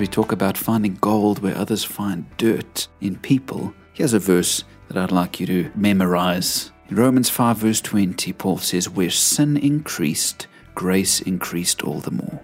we talk about finding gold where others find dirt in people, here's a verse that I'd like you to memorize. In Romans 5, verse 20, Paul says, Where sin increased, grace increased all the more.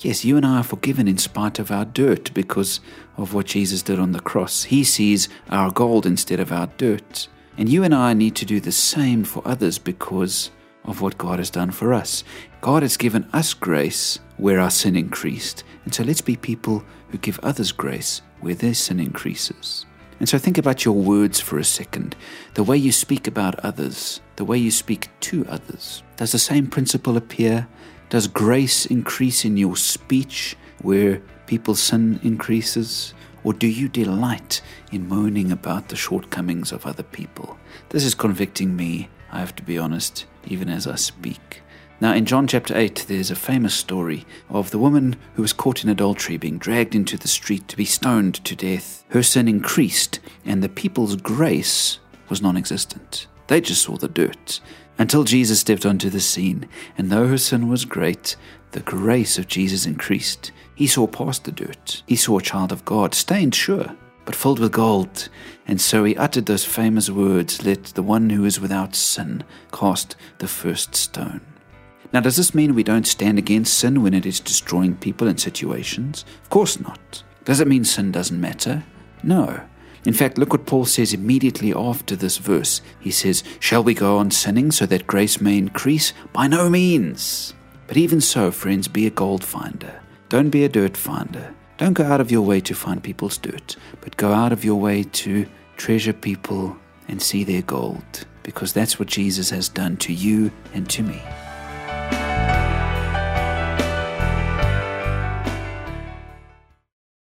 Yes, you and I are forgiven in spite of our dirt because of what Jesus did on the cross. He sees our gold instead of our dirt. And you and I need to do the same for others because of what God has done for us. God has given us grace where our sin increased. And so let's be people who give others grace where their sin increases. And so think about your words for a second. The way you speak about others, the way you speak to others. Does the same principle appear does grace increase in your speech where people's sin increases? Or do you delight in moaning about the shortcomings of other people? This is convicting me, I have to be honest, even as I speak. Now, in John chapter 8, there's a famous story of the woman who was caught in adultery being dragged into the street to be stoned to death. Her sin increased, and the people's grace was non existent. They just saw the dirt until Jesus stepped onto the scene, and though her sin was great, the grace of Jesus increased. He saw past the dirt. He saw a child of God, stained, sure, but filled with gold. And so he uttered those famous words Let the one who is without sin cast the first stone. Now, does this mean we don't stand against sin when it is destroying people and situations? Of course not. Does it mean sin doesn't matter? No. In fact, look what Paul says immediately after this verse. He says, Shall we go on sinning so that grace may increase? By no means. But even so, friends, be a gold finder. Don't be a dirt finder. Don't go out of your way to find people's dirt, but go out of your way to treasure people and see their gold, because that's what Jesus has done to you and to me.